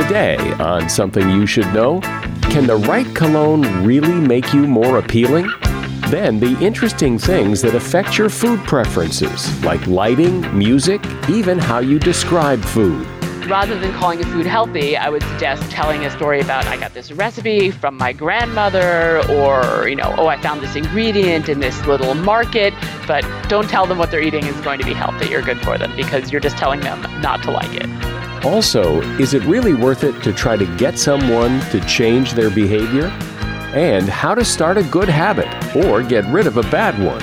Today, on Something You Should Know, can the right cologne really make you more appealing? Then, the interesting things that affect your food preferences, like lighting, music, even how you describe food rather than calling a food healthy, I would suggest telling a story about I got this recipe from my grandmother, or, you know, oh, I found this ingredient in this little market. But don't tell them what they're eating is going to be healthy or good for them because you're just telling them not to like it. Also, is it really worth it to try to get someone to change their behavior? And how to start a good habit or get rid of a bad one.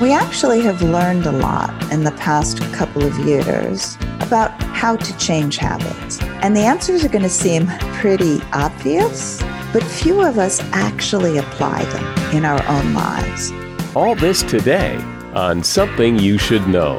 We actually have learned a lot in the past couple of years about how to change habits. And the answers are going to seem pretty obvious, but few of us actually apply them in our own lives. All this today on Something You Should Know.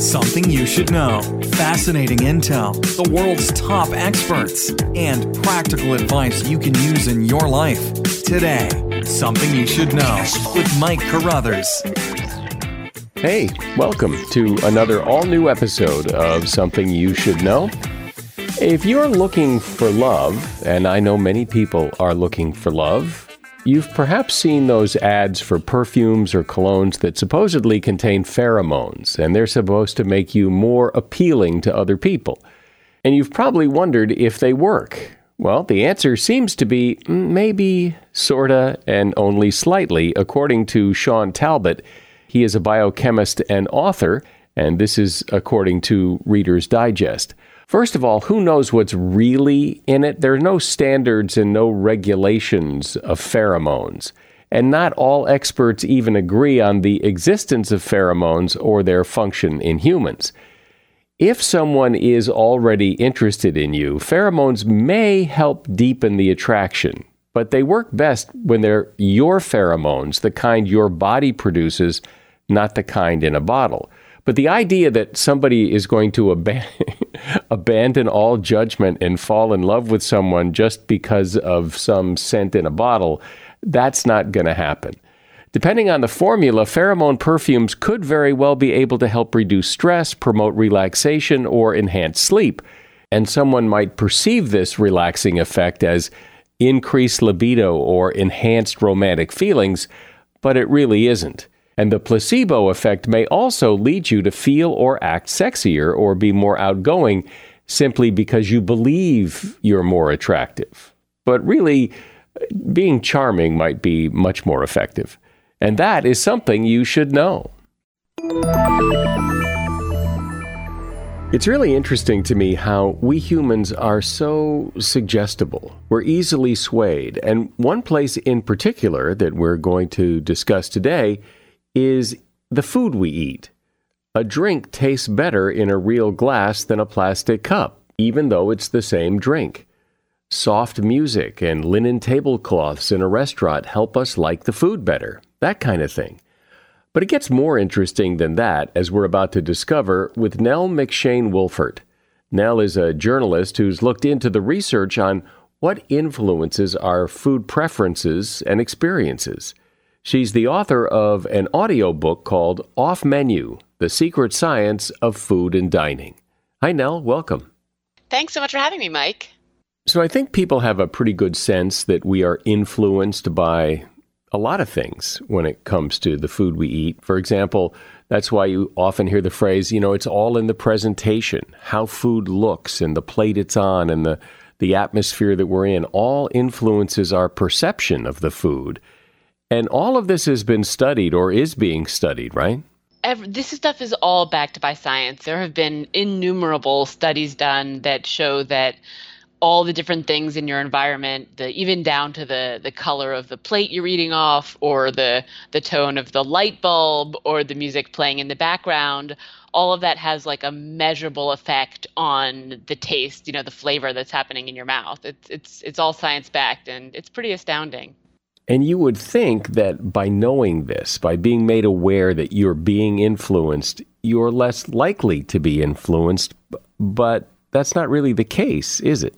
Something you should know. Fascinating intel, the world's top experts, and practical advice you can use in your life. Today, Something You Should Know with Mike Carruthers. Hey, welcome to another all new episode of Something You Should Know. If you're looking for love, and I know many people are looking for love, you've perhaps seen those ads for perfumes or colognes that supposedly contain pheromones, and they're supposed to make you more appealing to other people. And you've probably wondered if they work. Well, the answer seems to be mm, maybe, sorta, and only slightly, according to Shawn Talbott he is a biochemist and author, and this is according to Reader's Digest. First of all, who knows what's really in it? There are no standards and no regulations of pheromones. And not all experts even agree on the existence of pheromones or their function in humans. If someone is already interested in you, pheromones may help deepen the attraction, but they work best when they're your pheromones, the kind your body produces not the kind in a bottle. But the idea that somebody is going to ab- abandon all judgment and fall in love with someone just because of some scent in a bottle, that's not going to happen. Depending on the formula, pheromone perfumes could very well be able to help reduce stress, promote relaxation, or enhance sleep. And someone might perceive this relaxing effect as increased libido or enhanced romantic feelings, but it really isn't. And the placebo effect may also lead you to feel or act sexier or be more outgoing simply because you believe you're more attractive. But really, being charming might be much more effective. And that is something you should know. It's really interesting to me how we humans are so suggestible. We're easily swayed. And one place in particular that we're going to discuss today is the food we eat. A drink tastes better in a real glass than a plastic cup, even though it's the same drink. Soft music and linen tablecloths in a restaurant help us like the food better, that kind of thing. But it gets more interesting than that, as we're about to discover with Nell McShane Wolfert. Nell is a journalist who's looked into the research on what influences our food preferences and experiences. She's the author of an audiobook called Off Menu The Secret Science of Food and Dining. Hi, Nell. Welcome. Thanks so much for having me, Mike. So, I think people have a pretty good sense that we are influenced by a lot of things when it comes to the food we eat. For example, that's why you often hear the phrase, you know, it's all in the presentation, how food looks and the plate it's on and the, the atmosphere that we're in, all influences our perception of the food. And all of this has been studied or is being studied, right? Every, this stuff is all backed by science. There have been innumerable studies done that show that all the different things in your environment, the even down to the the color of the plate you're eating off, or the the tone of the light bulb, or the music playing in the background, all of that has like a measurable effect on the taste, you know, the flavor that's happening in your mouth. It's it's it's all science backed and it's pretty astounding. And you would think that by knowing this, by being made aware that you're being influenced, you're less likely to be influenced, but that's not really the case, is it?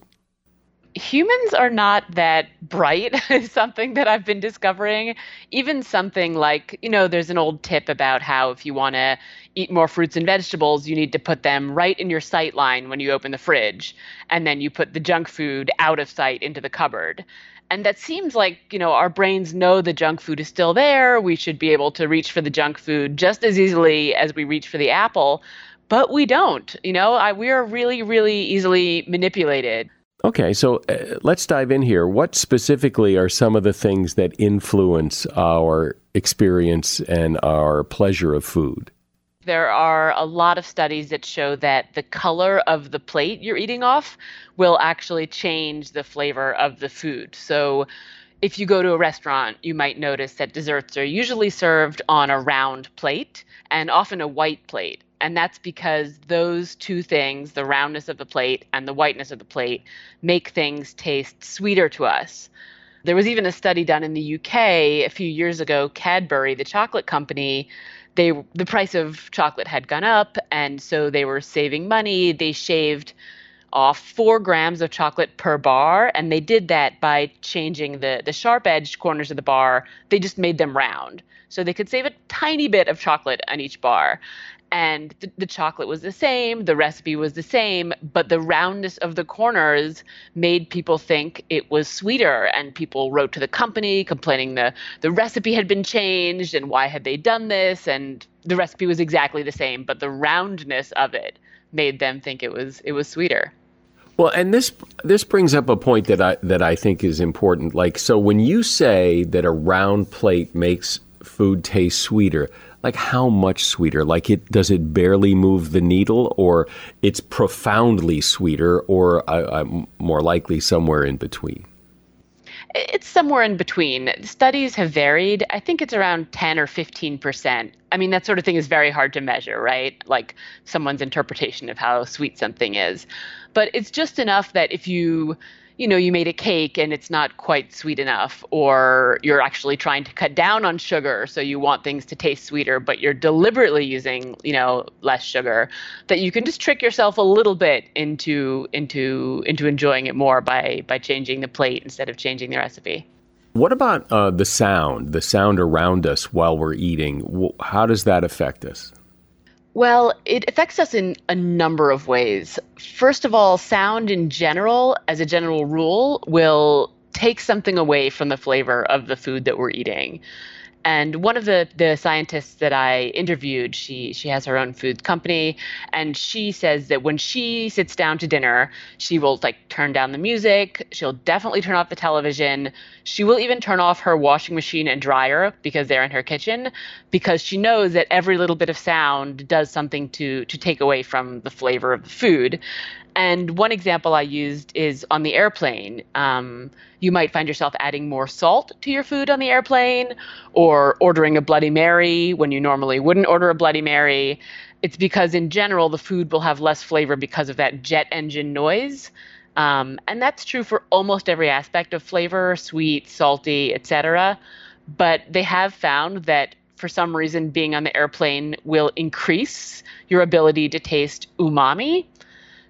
humans are not that bright is something that I've been discovering. Even something like, you know, there's an old tip about how if you want to eat more fruits and vegetables, you need to put them right in your sight line when you open the fridge. And then you put the junk food out of sight into the cupboard. And that seems like, you know, our brains know the junk food is still there. We should be able to reach for the junk food just as easily as we reach for the apple. But we don't, you know, I, we are really, really easily manipulated. Okay, so uh, let's dive in here. What specifically are some of the things that influence our experience and our pleasure of food? There are a lot of studies that show that the color of the plate you're eating off will actually change the flavor of the food. So, if you go to a restaurant, you might notice that desserts are usually served on a round plate and often a white plate. And that's because those two things, the roundness of the plate and the whiteness of the plate, make things taste sweeter to us. There was even a study done in the UK a few years ago. Cadbury, the chocolate company, they the price of chocolate had gone up, and so they were saving money. They shaved off four grams of chocolate per bar, and they did that by changing the the sharp edged corners of the bar. They just made them round, so they could save a tiny bit of chocolate on each bar and the, the, chocolate was the same, the recipe was the same, but the roundness of the corners made people think it was sweeter. And people wrote to the company complaining the, the recipe had been changed and why had they done this? And the recipe was exactly the same, but the roundness of it made them think it was it was sweeter. Well, and this this brings up a point that I that I think is important. Like, so when you say that a round plate makes food taste sweeter, like how much sweeter? Like it does it barely move the needle, or it's profoundly sweeter, or uh, more likely somewhere in between? It's somewhere in between. Studies have varied. I think it's around 10 or 15%. I mean, that sort of thing is very hard to measure, right? Like someone's interpretation of how sweet something is. But it's just enough that if you you know, you made a cake and it's not quite sweet enough, or you're actually trying to cut down on sugar, so you want things to taste sweeter, but you're deliberately using, you know, less sugar, that you can just trick yourself a little bit into into into enjoying it more by by changing the plate instead of changing the recipe. What about uh, the sound, the sound around us while we're eating? How does that affect us? Well, it affects us in a number of ways. First of all, sound in general, as a general rule, will take something away from the flavor of the food that we're eating. And one of the, the scientists that I interviewed, she she has her own food company, and she says that when she sits down to dinner, she will like turn down the music. She'll definitely turn off the television. She will even turn off her washing machine and dryer because they're in her kitchen, because she knows that every little bit of sound does something to to take away from the flavor of the food. And one example I used is on the airplane. Um, you might find yourself adding more salt to your food on the airplane or ordering a Bloody Mary when you normally wouldn't order a Bloody Mary. It's because, in general, the food will have less flavor because of that jet engine noise. Um, and that's true for almost every aspect of flavor sweet, salty, etc. But they have found that for some reason, being on the airplane will increase your ability to taste umami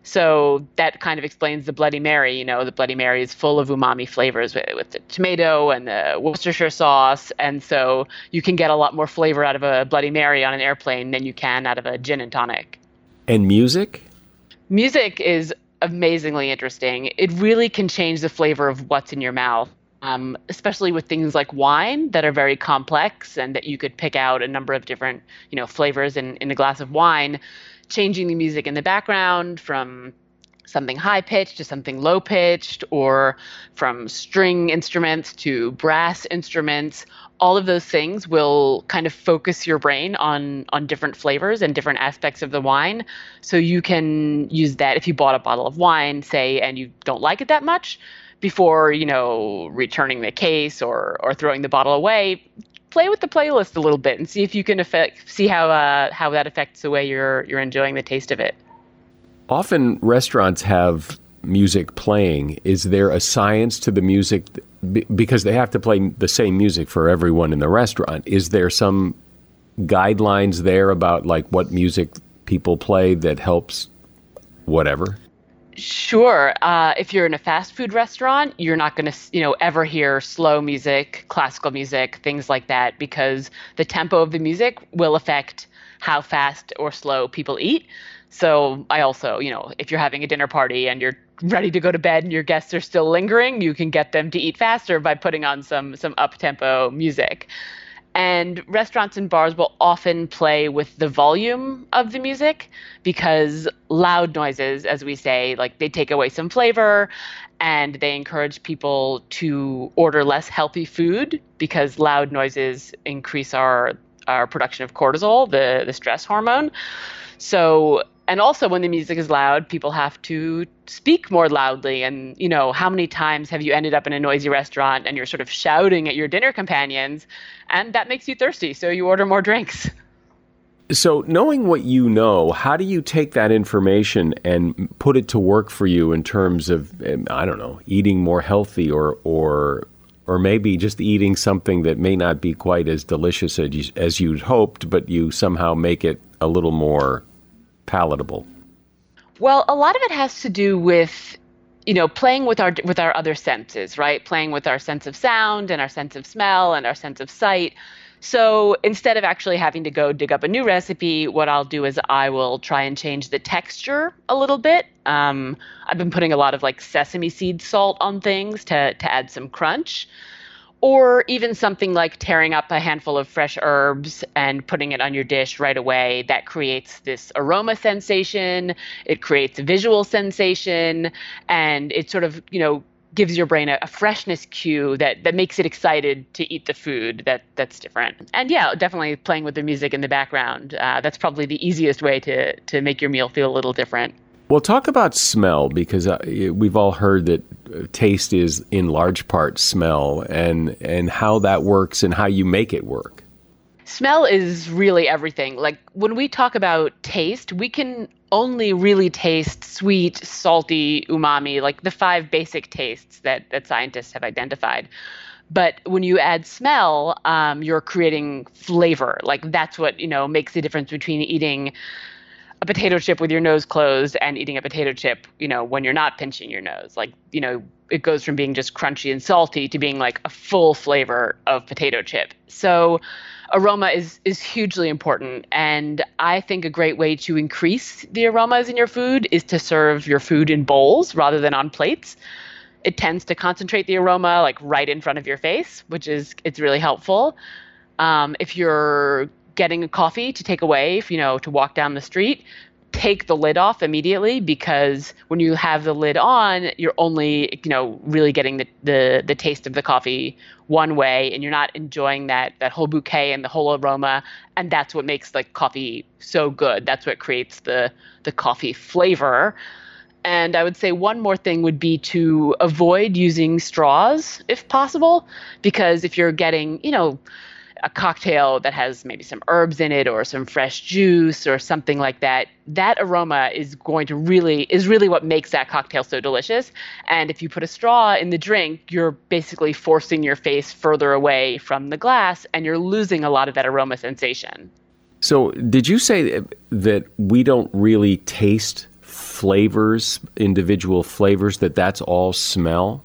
So that kind of explains the Bloody Mary. You know, the Bloody Mary is full of umami flavors with, with, the tomato and the Worcestershire sauce. And so you can get a lot more flavor out of a Bloody Mary on an airplane than you can out of a gin and tonic. And music? Music is amazingly interesting. It really can change the flavor of what's in your mouth. Um, especially with things like wine that are very complex and that you could pick out a number of different you know flavors in, in a glass of wine changing the music in the background from something high pitched to something low pitched, or from string instruments to brass instruments. All of those things will kind of focus your brain on on different flavors and different aspects of the wine. So you can use that if you bought a bottle of wine, say, and you don't like it that much, before you know returning the case or or throwing the bottle away play with the playlist a little bit and see if you can affect see how uh, how that affects the way you're you're enjoying the taste of it. Often restaurants have music playing. Is there a science to the music because they have to play the same music for everyone in the restaurant? Is there some guidelines there about like what music people play that helps whatever? Sure. Uh, if you're in a fast food restaurant, you're not going to, you know, ever hear slow music, classical music, things like that, because the tempo of the music will affect how fast or slow people eat. So I also, you know, if you're having a dinner party and you're ready to go to bed and your guests are still lingering, you can get them to eat faster by putting on some some up tempo music. And restaurants and bars will often play with the volume of the music because loud noises, as we say, like they take away some flavor and they encourage people to order less healthy food because loud noises increase our our production of cortisol, the, the stress hormone. So and also when the music is loud people have to speak more loudly. And you know how many times have you ended up in a noisy restaurant and you're sort of shouting at your dinner companions and that makes you thirsty so you order more drinks? So knowing what you know how do you take that information and put it to work for you in terms of um, i don't know eating more healthy or or or maybe just eating something that may not be quite as delicious as, you, as you'd hoped but you somehow make it a little more palatable? Well, a lot of it has to do with you know playing with our with our other senses right? Playing with our sense of sound and our sense of smell and our sense of sight. So instead of actually having to go dig up a new recipe what i'll do is i will try and change the texture a little bit. Um, i've been putting a lot of like sesame seed salt on things to to add some crunch or even something like tearing up a handful of fresh herbs and putting it on your dish right away. That creates this aroma sensation. It creates a visual sensation. And it sort of you know gives your brain a, a, freshness cue that that makes it excited to eat the food that that's different. And yeah definitely playing with the music in the background uh, that's probably the easiest way to to make your meal feel a little different well, talk about smell because uh, we've all heard that uh, taste is in large part smell and and how that works and how you make it work. Smell is really everything. Like when we talk about taste, we can only really taste sweet, salty, umami, like the five basic tastes that that scientists have identified. But when you add smell, um, you're creating flavor. Like that's what you know makes the difference between eating a potato chip with your nose closed and eating a potato chip, you know, when you're not pinching your nose. Like, you know, it goes from being just crunchy and salty to being like a full flavor of potato chip. So aroma is is hugely important and I think a great way to increase the aromas in your food is to serve your food in bowls rather than on plates. It tends to concentrate the aroma like right in front of your face, which is it's really helpful. Um, if you're getting a coffee to take away, if, you know, to walk down the street, take the lid off immediately because when you have the lid on, you're only, you know, really getting the, the, the taste of the coffee one way and you're not enjoying that that whole bouquet and the whole aroma. And that's what makes like coffee so good. That's what creates the the coffee flavor. And I would say one more thing would be to avoid using straws if possible, because if you're getting, you know, a cocktail that has maybe some herbs in it or some fresh juice or something like that that aroma is going to really is really what makes that cocktail so delicious and if you put a straw in the drink you're basically forcing your face further away from the glass and you're losing a lot of that aroma sensation so did you say that we don't really taste flavors, individual flavors, that that's all smell?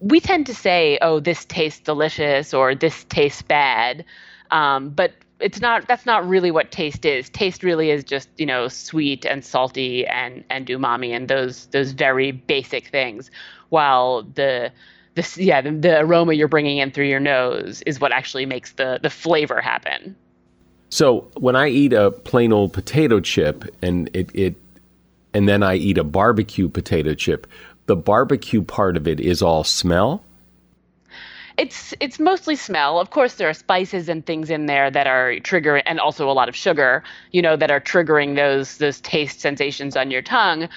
We tend to say, oh, this tastes delicious or this tastes bad. Um, but it's not that's not really what taste is. Taste really is just, you know, sweet and salty and, and umami and those those very basic things. While the this yeah the, the aroma you're bringing in through your nose is what actually makes the the flavor happen. So when I eat a plain old potato chip and it, it and then I eat a barbecue potato chip, the barbecue part of it is all smell. It's it's mostly smell. Of course, there are spices and things in there that are triggering, and also a lot of sugar, you know, that are triggering those those taste sensations on your tongue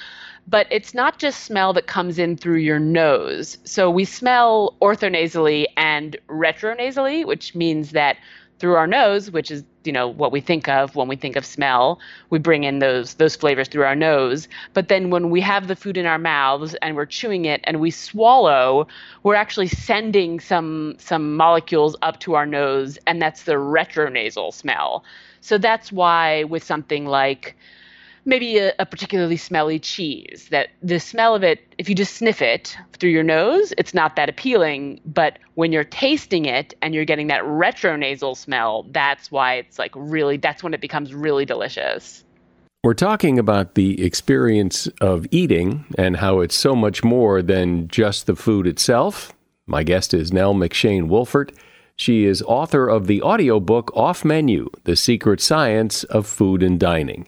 but it's not just smell that comes in through your nose. So we smell orthonasally and retronasally, which means that through our nose, which is you know what we think of when we think of smell, we bring in those those flavors through our nose. But then when we have the food in our mouths and we're chewing it and we swallow, we're actually sending some some molecules up to our nose, and that's the retronasal smell. So that's why with something like maybe a, a, particularly smelly cheese that the smell of it if you just sniff it through your nose it's not that appealing but when you're tasting it and you're getting that retronasal smell that's why it's like really that's when it becomes really delicious. We're talking about the experience of eating and how it's so much more than just the food itself. My guest is nell mcshane wolfert. She is author of the audiobook off menu the secret science of food and dining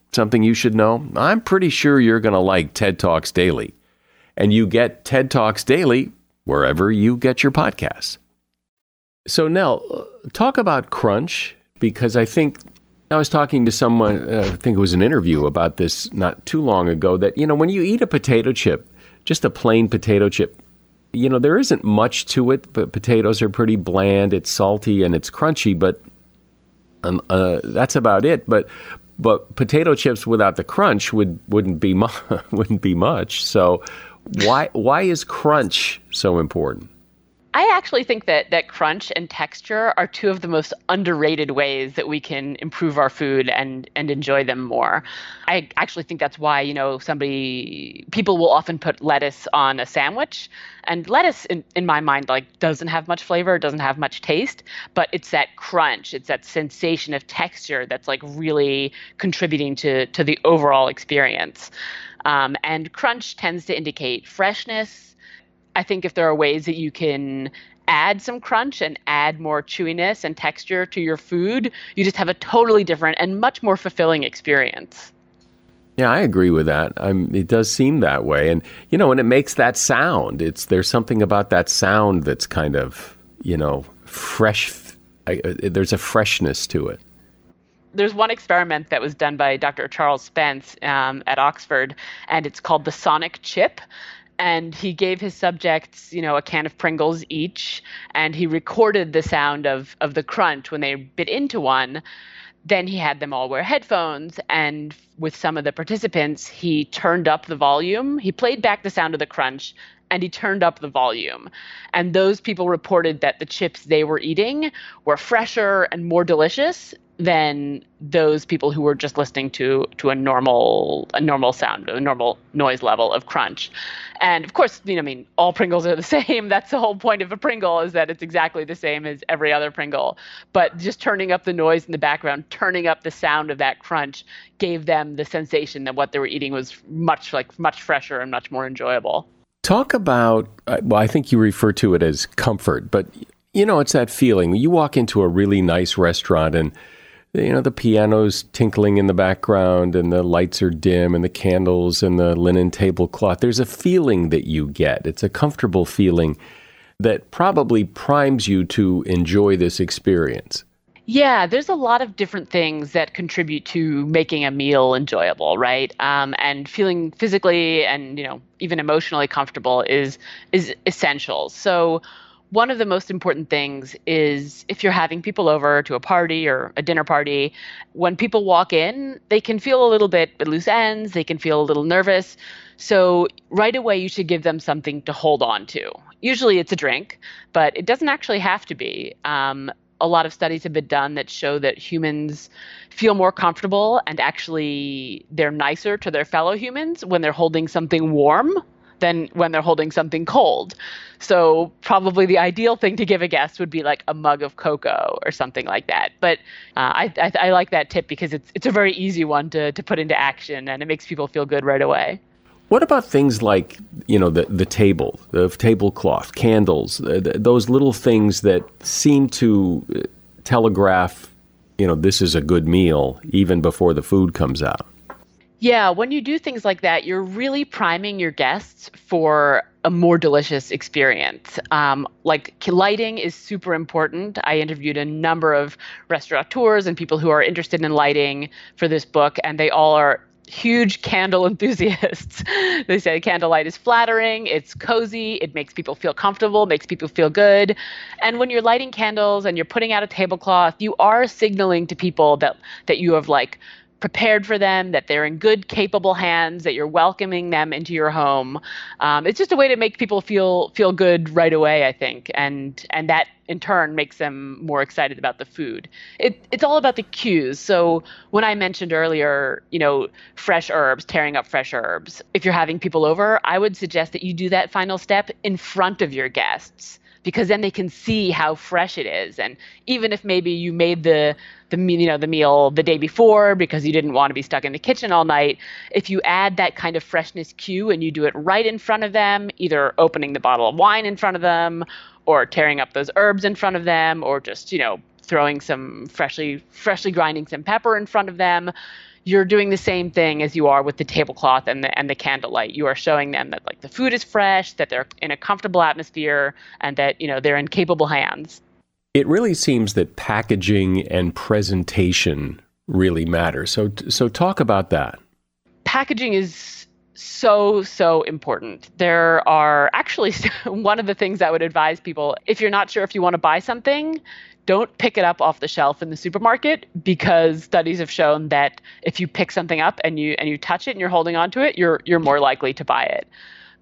something you should know? I'm pretty sure you're going to like TED Talks Daily. And you get TED Talks Daily wherever you get your podcasts. So, Nell, talk about crunch because I think I was talking to someone, uh, I think it was an interview about this not too long ago, that, you know, when you eat a potato chip, just a plain potato chip, you know, there isn't much to it, but potatoes are pretty bland. It's salty and it's crunchy, but um, uh, that's about it. But but potato chips without the crunch would wouldn't be mu- wouldn't be much. So why why is crunch so important? I actually think that that crunch and texture are two of the most underrated ways that we can improve our food and and enjoy them more. I actually think that's why, you know, somebody people will often put lettuce on a sandwich and lettuce in, in my mind like doesn't have much flavor, doesn't have much taste, but it's that crunch, it's that sensation of texture that's like really contributing to to the overall experience. Um, and crunch tends to indicate freshness I think if there are ways that you can add some crunch and add more chewiness and texture to your food, you just have a totally different and much more fulfilling experience. Yeah, I agree with that. Um, it does seem that way, and you know, and it makes that sound. It's there's something about that sound that's kind of you know fresh. I, uh, there's a freshness to it. There's one experiment that was done by Dr. Charles Spence um, at Oxford, and it's called the sonic chip and he gave his subjects, you know, a can of Pringles each, and he recorded the sound of of the crunch when they bit into one. Then he had them all wear headphones, and with some of the participants, he turned up the volume. He played back the sound of the crunch, and he turned up the volume. And those people reported that the chips they were eating were fresher and more delicious than those people who were just listening to to a normal a normal sound, a normal noise level of crunch. And of course, you know, I mean, all Pringles are the same. That's the whole point of a Pringle is that it's exactly the same as every other Pringle. But just turning up the noise in the background, turning up the sound of that crunch gave them the sensation that what they were eating was much like much fresher and much more enjoyable. Talk about, uh, well, I think you refer to it as comfort, but you know, it's that feeling. You walk into a really nice restaurant and you know the piano's tinkling in the background and the lights are dim and the candles and the linen tablecloth there's a feeling that you get it's a comfortable feeling that probably primes you to enjoy this experience yeah, there's a lot of different things that contribute to making a meal enjoyable, right? Um, and feeling physically and you know even emotionally comfortable is is essential. So one of the most important things is if you're having people over to a party or a dinner party, when people walk in, they can feel a little bit loose ends, they can feel a little nervous. So, right away, you should give them something to hold on to. Usually it's a drink, but it doesn't actually have to be. Um, a lot of studies have been done that show that humans feel more comfortable and actually they're nicer to their fellow humans when they're holding something warm than when they're holding something cold. So probably the ideal thing to give a guest would be like a mug of cocoa or something like that. But uh, I, I, I like that tip because it's it's a very easy one to to put into action and it makes people feel good right away. What about things like you know the the table, the tablecloth, candles, uh, those little things that seem to uh, telegraph, you know, this is a good meal even before the food comes out. Yeah, when you do things like that, you're really priming your guests for a more delicious experience. Um, like lighting is super important. I interviewed a number of restaurateurs and people who are interested in lighting for this book, and they all are huge candle enthusiasts. they say candlelight is flattering, it's cozy, it makes people feel comfortable, makes people feel good. And when you're lighting candles and you're putting out a tablecloth, you are signaling to people that that you have like prepared for them, that they're in good, capable hands, that you're welcoming them into your home. Um, it's just a way to make people feel feel good right away, I think, and and that in turn makes them more excited about the food. It, it's all about the cues. So when I mentioned earlier, you know, fresh herbs, tearing up fresh herbs, if you're having people over, I would suggest that you do that final step in front of your guests because then they can see how fresh it is. And even if maybe you made the the you know the meal the day before because you didn't want to be stuck in the kitchen all night, if you add that kind of freshness cue and you do it right in front of them, either opening the bottle of wine in front of them or tearing up those herbs in front of them or just, you know, throwing some freshly freshly grinding some pepper in front of them you're doing the same thing as you are with the tablecloth and the and the candlelight. You are showing them that like the food is fresh, that they're in a comfortable atmosphere, and that you know they're in capable hands. It really seems that packaging and presentation really matter. So so talk about that. Packaging is so so important. There are actually one of the things I would advise people if you're not sure if you want to buy something, don't pick it up off the shelf in the supermarket because studies have shown that if you pick something up and you and you touch it and you're holding on to it, you're you're more likely to buy it.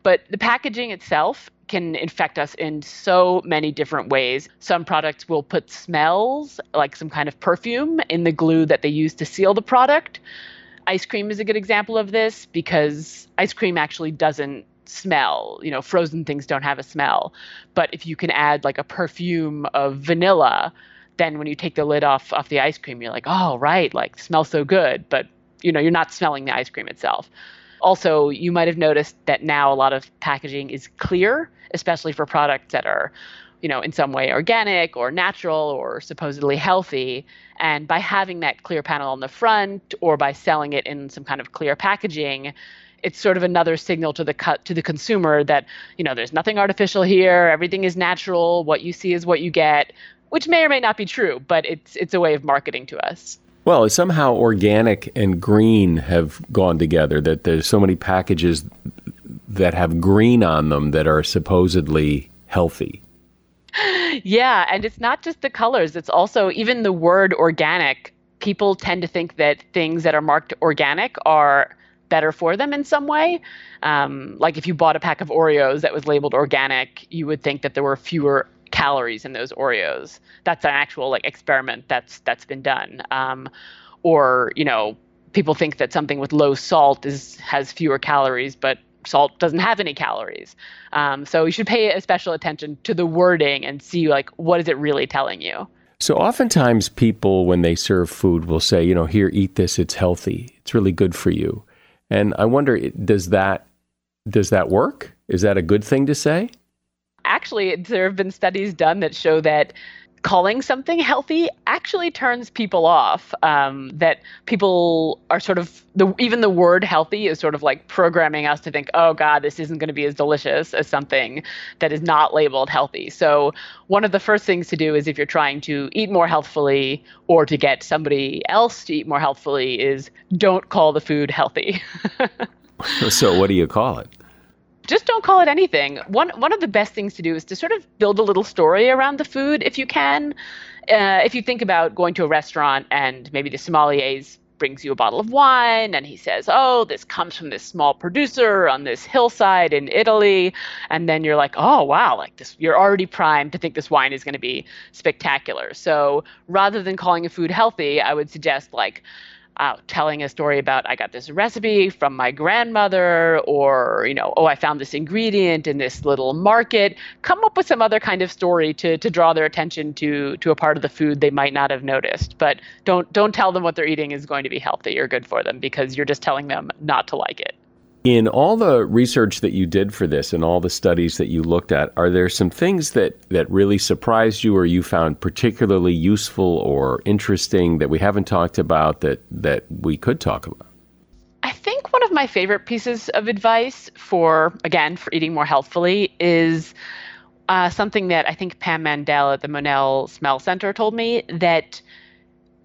But the packaging itself can infect us in so many different ways. Some products will put smells, like some kind of perfume, in the glue that they use to seal the product. Ice cream is a good example of this because ice cream actually doesn't smell. You know, frozen things don't have a smell. But if you can add like a perfume of vanilla, then when you take the lid off off the ice cream, you're like, oh right, like smells so good. But you know, you're not smelling the ice cream itself. Also, you might have noticed that now a lot of packaging is clear, especially for products that are, you know, in some way organic or natural or supposedly healthy. And by having that clear panel on the front or by selling it in some kind of clear packaging, it's sort of another signal to the cut to the consumer that you know there's nothing artificial here everything is natural what you see is what you get which may or may not be true but it's it's a way of marketing to us. Well somehow organic and green have gone together that there's so many packages that have green on them that are supposedly healthy. Yeah and it's not just the colors it's also even the word organic. People tend to think that things that are marked organic are better for them in some way. Um, like if you bought a pack of Oreos that was labeled organic, you would think that there were fewer calories in those Oreos. That's an actual like experiment that's that's been done. Um, or you know, people think that something with low salt is has fewer calories, but salt doesn't have any calories. Um, so you should pay a special attention to the wording and see like what is it really telling you. So oftentimes people when they serve food will say, you know, here eat this, it's healthy. It's really good for you. And I wonder, does that Does that work? Is that a good thing to say? Actually, there have been studies done that show that calling something healthy actually turns people off. Um, that people are sort of the even the word healthy is sort of like programming us to think, oh God, this isn't going to be as delicious as something that is not labeled healthy. So one of the first things to do is if you're trying to eat more healthfully or to get somebody else to eat more healthfully is don't call the food healthy. so what do you call it? Just don't call it anything. One one of the best things to do is to sort of build a little story around the food if you can. Uh, if you think about going to a restaurant and maybe the sommelier brings you a bottle of wine and he says, "Oh, this comes from this small producer on this hillside in Italy," and then you're like, "Oh, wow! Like this, you're already primed to think this wine is going to be spectacular." So rather than calling a food healthy, I would suggest like uh, telling a story about I got this recipe from my grandmother, or you know, oh, I found this ingredient in this little market. Come up with some other kind of story to to draw their attention to to a part of the food they might not have noticed. But don't don't tell them what they're eating is going to be healthy or good for them because you're just telling them not to like it. In all the research that you did for this and all the studies that you looked at, are there some things that, that really surprised you or you found particularly useful or interesting that we haven't talked about that, that we could talk about? I think one of my favorite pieces of advice for, again, for eating more healthfully is uh, something that I think Pam Mandel at the Monell Smell Center told me that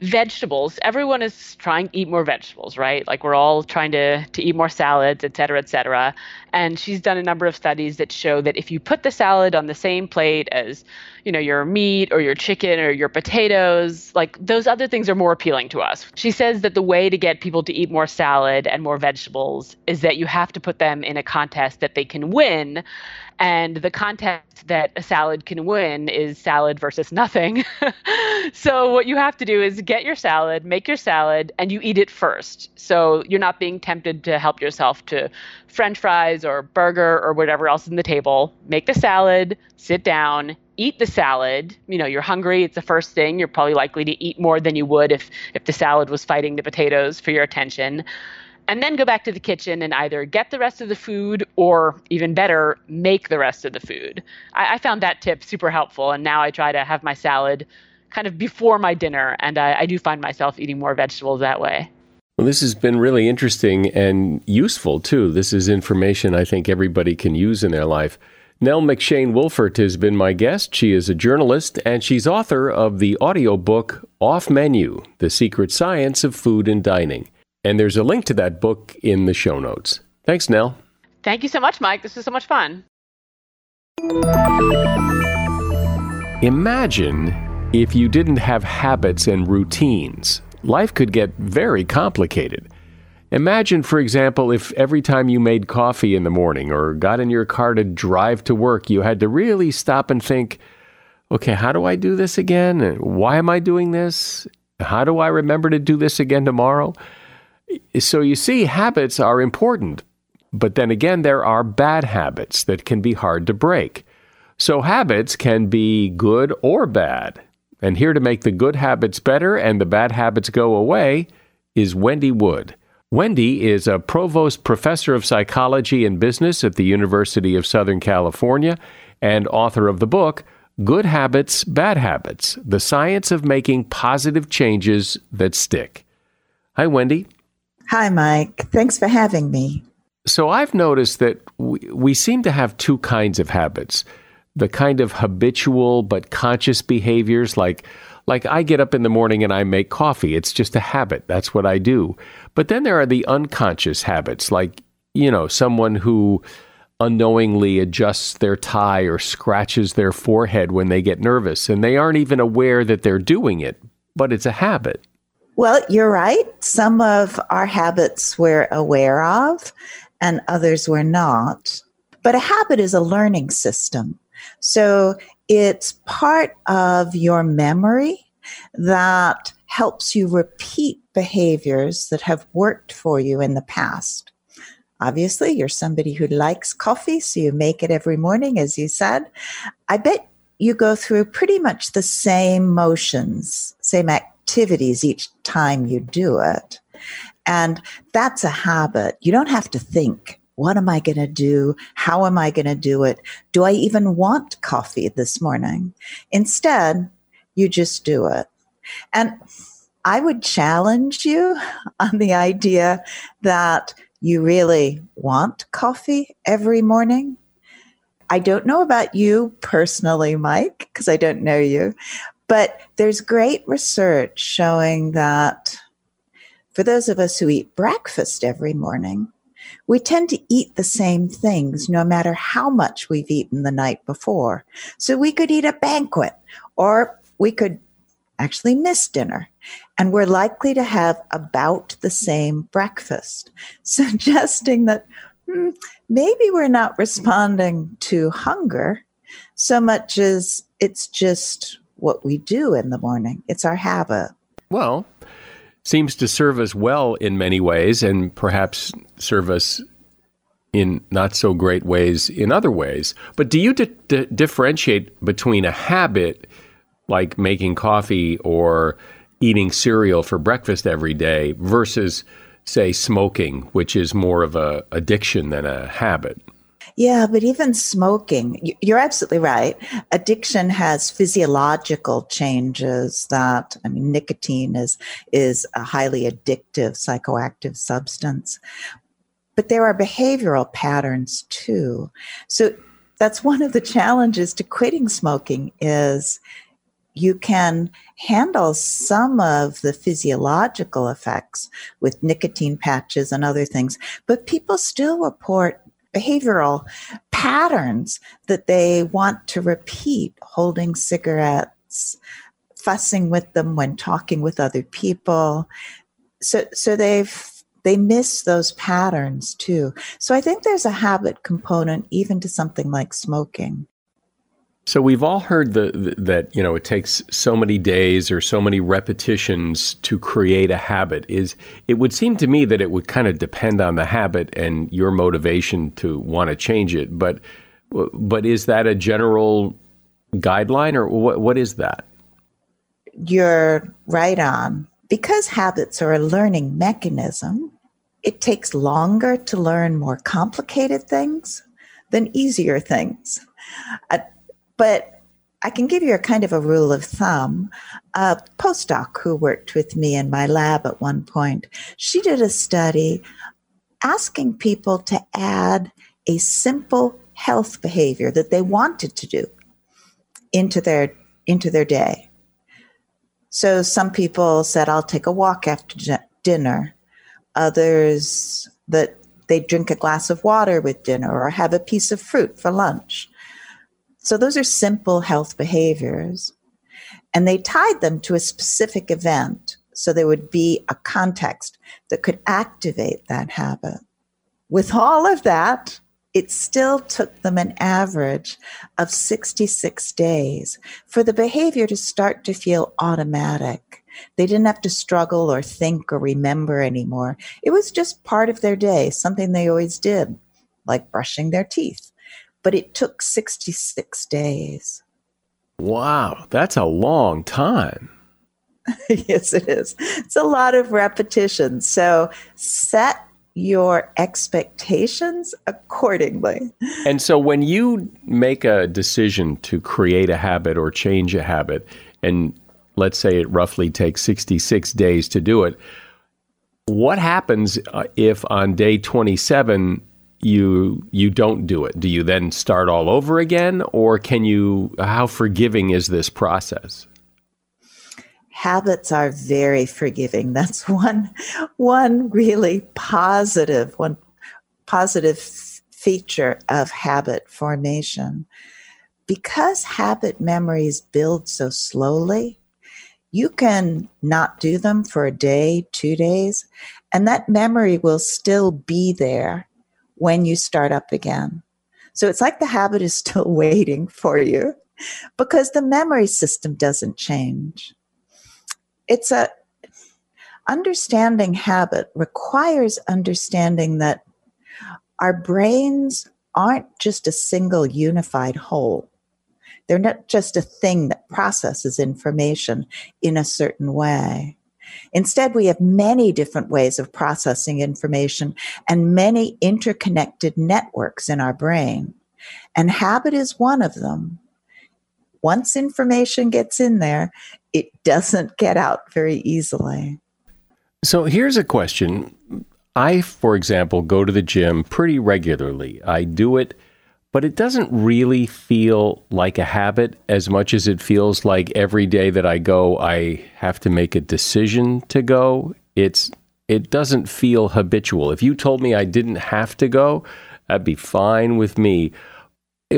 vegetables. Everyone is trying to eat more vegetables right? Like we're all trying to to eat more salads et cetera et cetera and she's done a number of studies that show that if you put the salad on the same plate as you know your meat or your chicken or your potatoes like those other things are more appealing to us she says that the way to get people to eat more salad and more vegetables is that you have to put them in a contest that they can win and the contest that a salad can win is salad versus nothing. so what you have to do is get your salad, make your salad, and you eat it first. So you're not being tempted to help yourself to french fries or burger or whatever else in the table. Make the salad, sit down, eat the salad. You know, you're hungry, it's the first thing. You're probably likely to eat more than you would if if the salad was fighting the potatoes for your attention and then go back to the kitchen and either get the rest of the food or even better make the rest of the food i, I found that tip super helpful and now i try to have my salad kind of before my dinner and I, I do find myself eating more vegetables that way well, this has been really interesting and useful too. This is information I think everybody can use in their life. Nell McShane Wolfert has been my guest. She is a journalist and she's author of the audiobook Off Menu The Secret Science of Food and Dining. And there's a link to that book in the show notes. Thanks, Nell. Thank you so much, Mike. This was so much fun. Imagine if you didn't have habits and routines. Life could get very complicated. Imagine, for example, if every time you made coffee in the morning or got in your car to drive to work, you had to really stop and think, okay, how do I do this again? Why am I doing this? How do I remember to do this again tomorrow? So you see, habits are important, but then again, there are bad habits that can be hard to break. So habits can be good or bad. And here to make the good habits better and the bad habits go away is Wendy Wood. Wendy is a provost professor of psychology and business at the University of Southern California and author of the book Good Habits, Bad Habits The Science of Making Positive Changes That Stick. Hi, Wendy. Hi, Mike. Thanks for having me. So I've noticed that we, we seem to have two kinds of habits the kind of habitual but conscious behaviors like like I get up in the morning and I make coffee. It's just a habit. That's what I do. But then there are the unconscious habits like, you know, someone who unknowingly adjusts their tie or scratches their forehead when they get nervous and they aren't even aware that they're doing it, but it's a habit. Well, you're right. Some of our habits we're aware of, and others we're not. But a habit is a learning system. So it's part of your memory that helps you repeat behaviors that have worked for you in the past. Obviously, you're somebody who likes coffee, so you make it every morning, as you said. I bet you go through pretty much the same motions, same activities each time you do it. And that's a habit. You don't have to think what am I going to do? How am I going to do it? Do I even want coffee this morning? Instead, you just do it. And I would challenge you on the idea that you really want coffee every morning. I don't know about you personally, Mike, because I don't know you, but there's great research showing that for those of us who eat breakfast every morning, we tend to eat the same things no matter how much we've eaten the night before. So we could eat a banquet or we could actually miss dinner. And we're likely to have about the same breakfast, suggesting that hmm, maybe we're not responding to hunger so much as it's just what we do in the morning. It's our habit. Well, seems to serve us well in many ways and perhaps serve us in not so great ways in other ways. But do you di- di- differentiate between a habit like making coffee or eating cereal for breakfast every day versus say smoking, which is more of a addiction than a habit? Yeah, but even smoking, you're absolutely right. Addiction has physiological changes that, I mean, nicotine is, is a highly addictive psychoactive substance. But there are behavioral patterns too. So that's one of the challenges to quitting smoking is you can handle some of the physiological effects with nicotine patches and other things, but people still report behavioral patterns that they want to repeat holding cigarettes fussing with them when talking with other people. So so they've they miss those patterns too. So i think there's a habit component even to something like smoking so we've all heard the, the, that you know it takes so many days or so many repetitions to create a habit. Is it would seem to me that it would kind of depend on the habit and your motivation to want to change it. But but is that a general guideline or what what is that? You're right on. Because habits are a learning mechanism, it takes longer to learn more complicated things than easier things. Uh, but I can give you a kind of a rule of thumb. A postdoc who worked with me in my lab at one point, she did a study asking people to add a simple health behavior that they wanted to do into their into their day. So some people said I'll take a walk after dinner. Others that they drink a glass of water with dinner or have a piece of fruit for lunch. So those are simple health behaviors. And they tied them to a specific event. So there would be a context that could activate that habit. With all of that, it still took them an average of 66 days for the behavior to start to feel automatic. They didn't have to struggle or think or remember anymore. It was just part of their day, something they always did, like brushing their teeth but it took 66 days. Wow, that's a long time. yes, it is. It's a lot of repetition. So set your expectations accordingly. And so when you make a decision to create a habit or change a habit, and let's say it roughly takes 66 days to do it, what happens uh, if on day 27 you you don't do it. Do you then start all over again or can you how forgiving is this process? Habits are very forgiving. That's one one really positive one positive feature of habit formation. Because habit memories build so slowly you can not do them for a day, two days, and that memory will still be there when you start up again. So it's like the habit is still waiting for you because the memory system doesn't change. It's a understanding habit requires understanding that our brains aren't just a single unified whole. They're not just a thing that processes information in a certain way. Instead, we have many different ways of processing information and many interconnected networks in our brain. And habit is one of them. Once information gets in there, it doesn't get out very easily. So here's a question. I, for example, go to the gym pretty regularly. I do it, but it doesn't really feel like a habit as much as it feels like every day that I go, I have to make a decision to go. It's it doesn't feel habitual. If you told me I didn't have to go, that'd be fine with me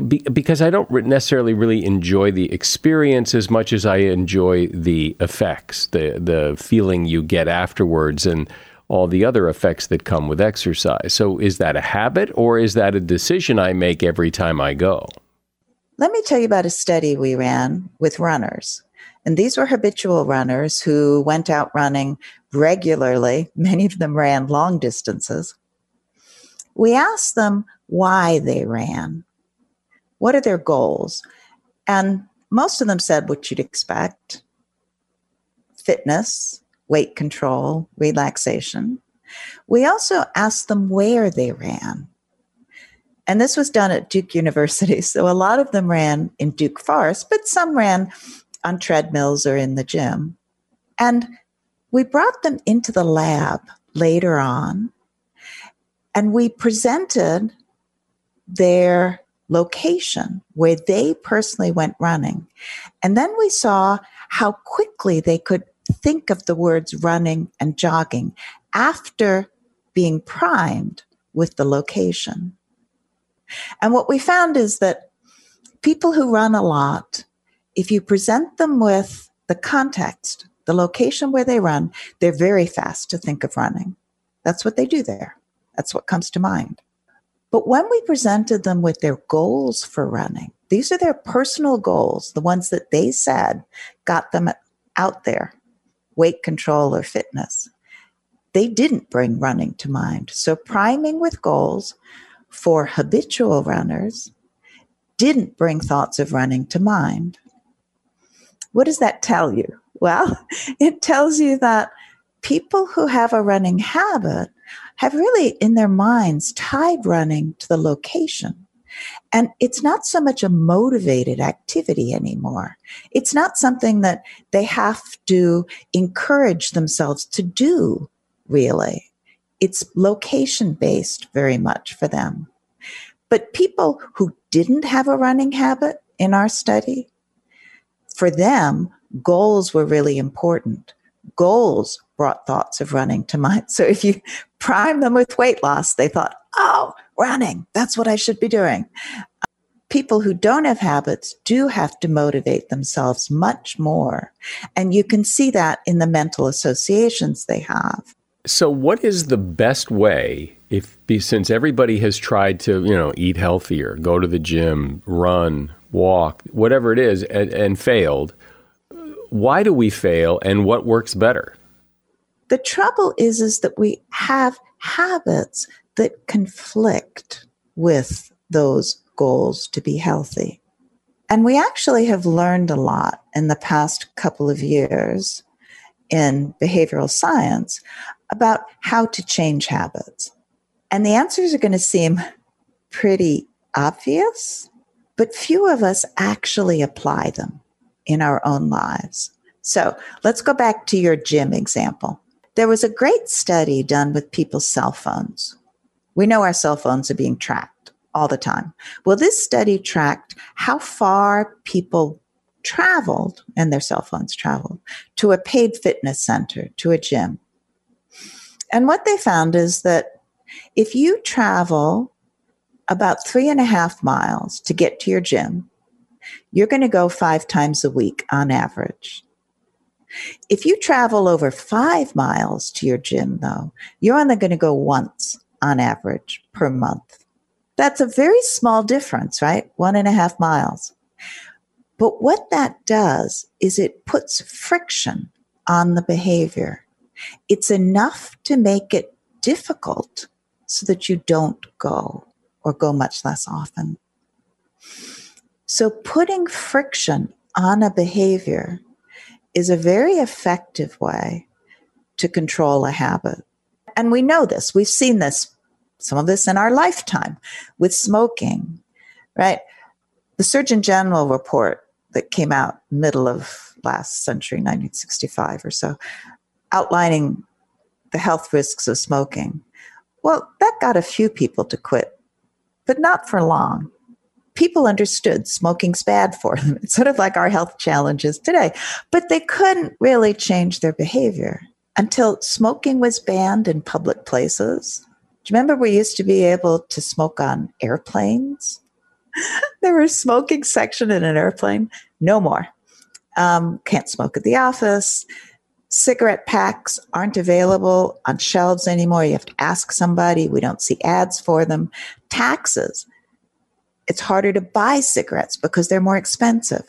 because I don't necessarily really enjoy the experience as much as I enjoy the effects, the the feeling you get afterwards, and all the other effects that come with exercise. So, is that a habit or is that a decision I make every time I go? Let me tell you about a study we ran with runners. And these were habitual runners who went out running regularly. Many of them ran long distances. We asked them why they ran. What are their goals? And most of them said what you'd expect fitness, weight control, relaxation. We also asked them where they ran. And this was done at Duke University. So a lot of them ran in Duke Forest, but some ran on treadmills or in the gym. And we brought them into the lab later on and we presented their location where they personally went running. And then we saw how quickly they could think of the words running and jogging after being primed with the location. And what we found is that people who run a lot, if you present them with the context, the location where they run, they're very fast to think of running. That's what they do there. That's what comes to mind. But when we presented them with their goals for running, these are their personal goals, the ones that they said got them out there, weight control or fitness. They didn't bring running to mind. So, priming with goals for habitual runners didn't bring thoughts of running to mind. What does that tell you? Well, it tells you that people who have a running habit have really in their minds tied running to the location. And it's not so much a motivated activity anymore. It's not something that they have to encourage themselves to do, really. It's location based very much for them. But people who didn't have a running habit in our study, for them, goals were really important. Goals brought thoughts of running to mind. So if you prime them with weight loss, they thought, oh, running, that's what I should be doing. People who don't have habits do have to motivate themselves much more. And you can see that in the mental associations they have. So, what is the best way if since everybody has tried to, you know, eat healthier, go to the gym, run, walk, whatever it is, and, and failed? Why do we fail, and what works better? The trouble is, is that we have habits that conflict with those goals to be healthy. And we actually have learned a lot in the past couple of years in behavioral science about how to change habits. And the answers are going to seem pretty obvious, but few of us actually apply them in our own lives. So let's go back to your gym example. There was a great study done with people's cell phones. We know our cell phones are being tracked all the time. Well, this study tracked how far people traveled and their cell phones traveled to a paid fitness center, to a gym. And what they found is that if you travel about three and a half miles to get to your gym, you're going to go five times a week on average. If you travel over five miles to your gym, though, you're only going to go once on average per month. That's a very small difference, right? One and a half miles. But what that does is it puts friction on the behavior. It's enough to make it difficult so that you don't go or go much less often. So putting friction on a behavior is a very effective way to control a habit. And we know this. We've seen this, some of this in our lifetime with smoking, right? The Surgeon General report that came out middle of last century, 1965 or so, outlining the health risks of smoking. Well, that got a few people to quit, but not for long. People understood smoking's bad for them. It's sort of like our health challenges today, but they couldn't really change their behavior until smoking was banned in public places. You remember we used to be able to smoke on airplanes? there was a smoking section in an airplane. No more. Um, can't smoke at the office. Cigarette packs aren't available on shelves anymore. You have to ask somebody. We don't see ads for them. Taxes. It's harder to buy cigarettes because they're more expensive.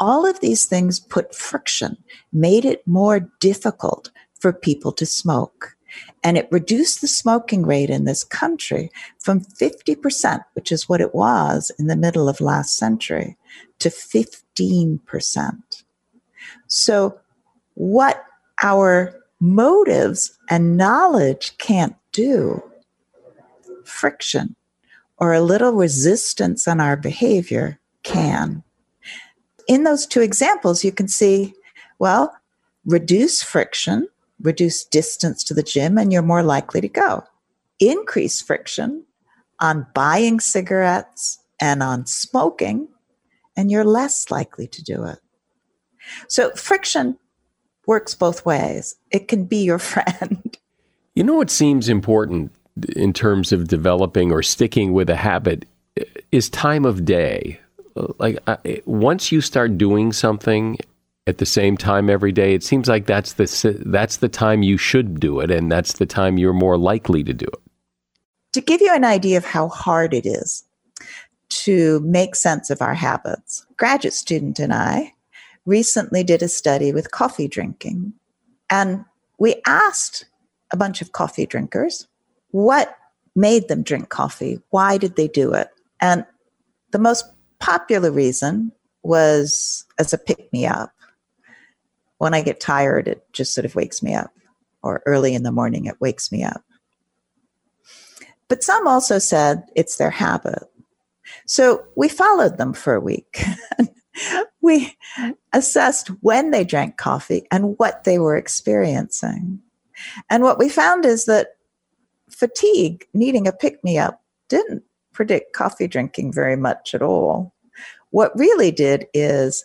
All of these things put friction, made it more difficult for people to smoke. And it reduced the smoking rate in this country from 50%, which is what it was in the middle of last century, to 15%. So, what our motives and knowledge can't do, friction or a little resistance on our behavior can. In those two examples, you can see, well, reduce friction reduce distance to the gym and you're more likely to go. Increase friction on buying cigarettes and on smoking, and you're less likely to do it. So, friction works both ways. It can be your friend. You know what seems important in terms of developing or sticking with a habit is time of day. Like once you start doing something at the same time every day, it seems like that's the that's the time you should do it, and that's the time you're more likely to do it. To give you an idea of how hard it is to make sense of our habits, graduate student and I recently did a study with coffee drinking, and we asked a bunch of coffee drinkers what made them drink coffee, why did they do it, and the most popular reason was as a pick me up when I get tired, it just sort of wakes me up, or early in the morning, it wakes me up. But some also said it's their habit. So we followed them for a week. we assessed when they drank coffee and what they were experiencing. And what we found is that fatigue, needing a pick me up, didn't predict coffee drinking very much at all. What really did is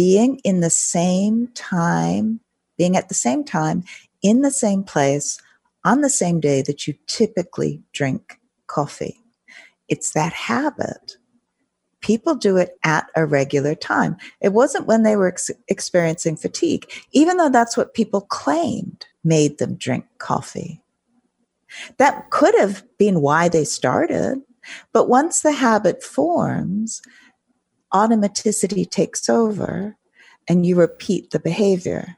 being in the same time, being at the same time, in the same place, on the same day that you typically drink coffee. It's that habit. People do it at a regular time. It wasn't when they were ex- experiencing fatigue, even though that's what people claimed made them drink coffee. That could have been why they started. But once the habit forms, automaticity takes over and you repeat the behavior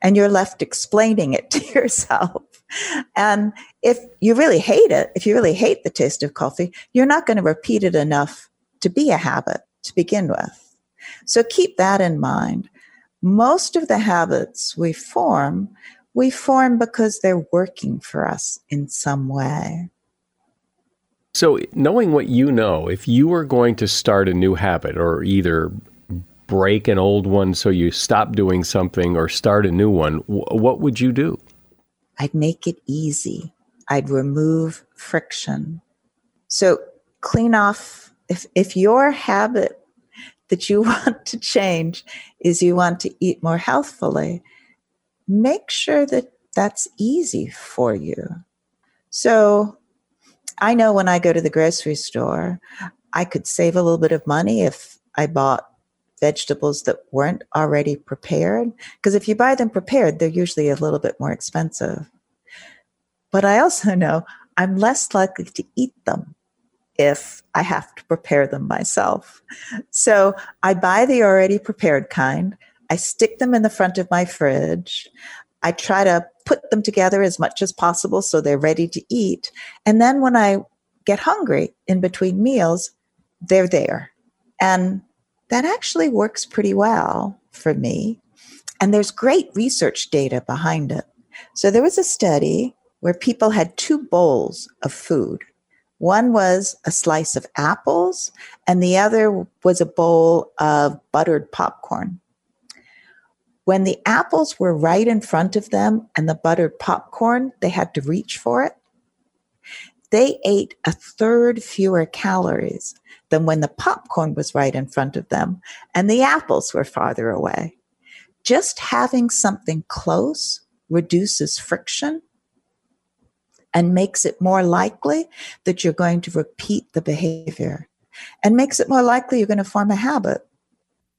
and you're left explaining it to yourself. And if you really hate it, if you really hate the taste of coffee, you're not going to repeat it enough to be a habit to begin with. So keep that in mind. Most of the habits we form, we form because they're working for us in some way. So, knowing what you know, if you were going to start a new habit or either break an old one so you stop doing something or start a new one, what would you do? I'd make it easy. I'd remove friction. So, clean off if if your habit that you want to change is you want to eat more healthfully, make sure that that's easy for you. So, I know when I go to the grocery store, I could save a little bit of money if I bought vegetables that weren't already prepared. Because if you buy them prepared, they're usually a little bit more expensive. But I also know I'm less likely to eat them if I have to prepare them myself. So I buy the already prepared kind. I stick them in the front of my fridge. I try to put them together as much as possible so they're ready to eat. And then when I get hungry in between meals, they're there. And that actually works pretty well for me. And there's great research data behind it. So there was a study where people had two bowls of food. One was a slice of apples, and the other was a bowl of buttered popcorn. When the apples were right in front of them and the buttered popcorn, they had to reach for it. They ate a third fewer calories than when the popcorn was right in front of them and the apples were farther away. Just having something close reduces friction and makes it more likely that you're going to repeat the behavior and makes it more likely you're going to form a habit.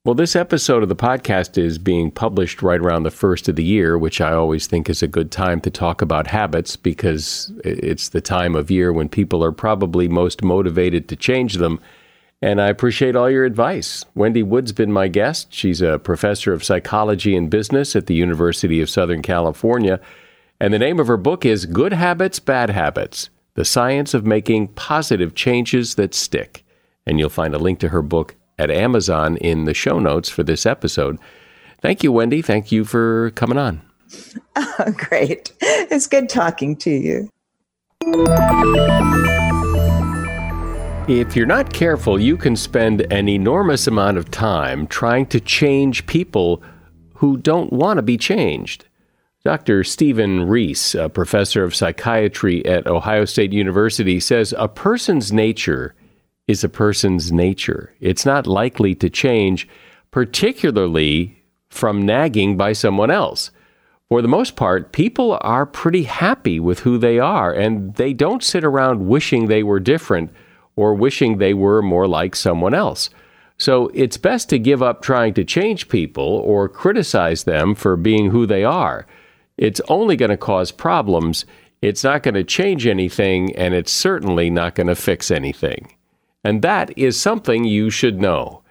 Well, this episode of the podcast is being published right around the first of the year, which I always think is a good time to talk about habits because it's the time of year when people are probably most motivated to change them. And I appreciate all your advice. Wendy Wood's been my guest. She's a professor of psychology and business at the University of Southern California. And the name of her book is Good Habits, Bad Habits The Science of Making Positive Changes That Stick. And you'll find a link to her book at Amazon in the show notes for this episode. Thank you, Wendy. Thank you for coming on. Oh, great. It's good talking to you. If you're not careful, you can spend an enormous amount of time trying to change people who don't want to be changed. Dr. Steven Reiss, a professor of psychiatry at Ohio State University, says a person's nature is a person's nature. It's not likely to change, particularly from nagging by someone else. For the most part, people are pretty happy with who they are, and they don't sit around wishing they were different or wishing they were more like someone else. So it's best to give up trying to change people or criticize them for being who they are. It's only going to cause problems. It's not going to change anything, and it's certainly not going to fix anything. And that is something you should know.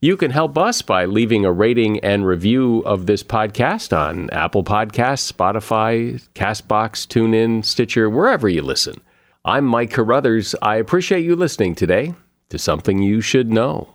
You can help us by leaving a rating and review of this podcast on Apple Podcasts, Spotify, Castbox, TuneIn, Stitcher, wherever you listen. I'm Mike Carruthers. I appreciate you listening today to Something You Should Know.